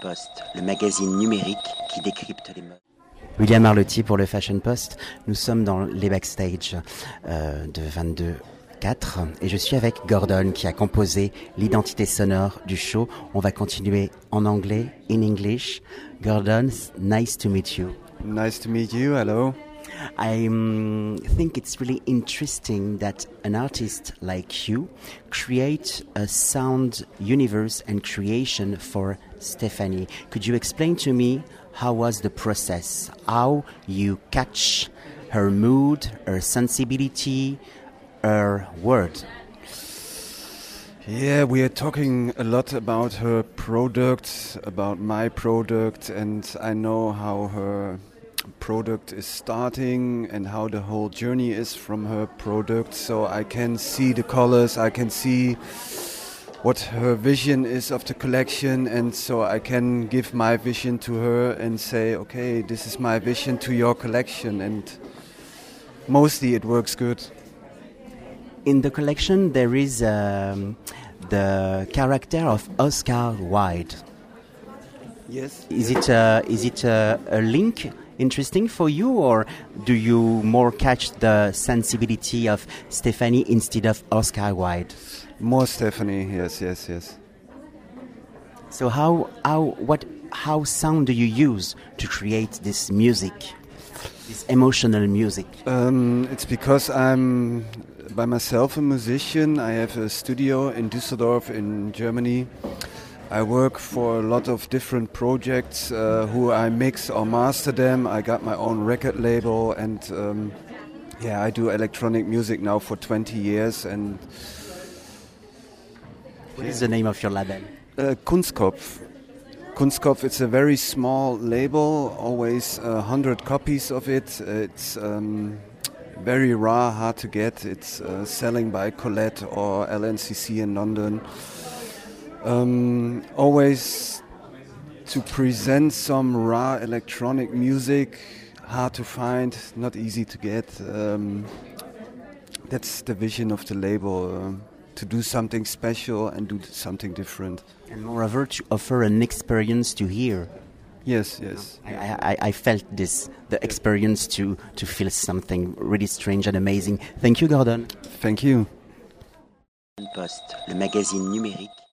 Post, le magazine numérique qui décrypte les modes. William Arlotti pour le Fashion Post. Nous sommes dans les backstage euh, de 22 4 et je suis avec Gordon qui a composé l'identité sonore du show. On va continuer en anglais, in English. Gordon, nice to meet you. Nice to meet you. Hello. I um, think it's really interesting that an artist like you create a sound universe and creation for Stephanie. Could you explain to me how was the process? How you catch her mood, her sensibility, her word? Yeah, we are talking a lot about her product, about my product, and I know how her product is starting and how the whole journey is from her product. So I can see the colors, I can see what her vision is of the collection, and so I can give my vision to her and say, okay, this is my vision to your collection, and mostly it works good. In the collection, there is um, the character of Oscar Wilde. Yes. Is it a, is it a, a link interesting for you, or do you more catch the sensibility of Stephanie instead of Oscar Wilde? More Stephanie, yes, yes, yes. So how how what how sound do you use to create this music, this emotional music? Um, it's because I'm by myself a musician. I have a studio in Düsseldorf in Germany. I work for a lot of different projects uh, who I mix or master them. I got my own record label and um, yeah, I do electronic music now for 20 years and What is the name of your label? uh, Kunstkopf. Kunstkopf, it's a very small label, always a hundred copies of it. It's um, very rare, hard to get. It's uh, selling by Colette or LNCC in London. Um, always to present some raw electronic music, hard to find, not easy to get. Um, that's the vision of the label. um to do something special and do something different. And moreover, to offer an experience to hear. Yes, yes. I, I, I felt this, the experience to, to feel something really strange and amazing. Thank you, Gordon. Thank you. Post, le magazine numérique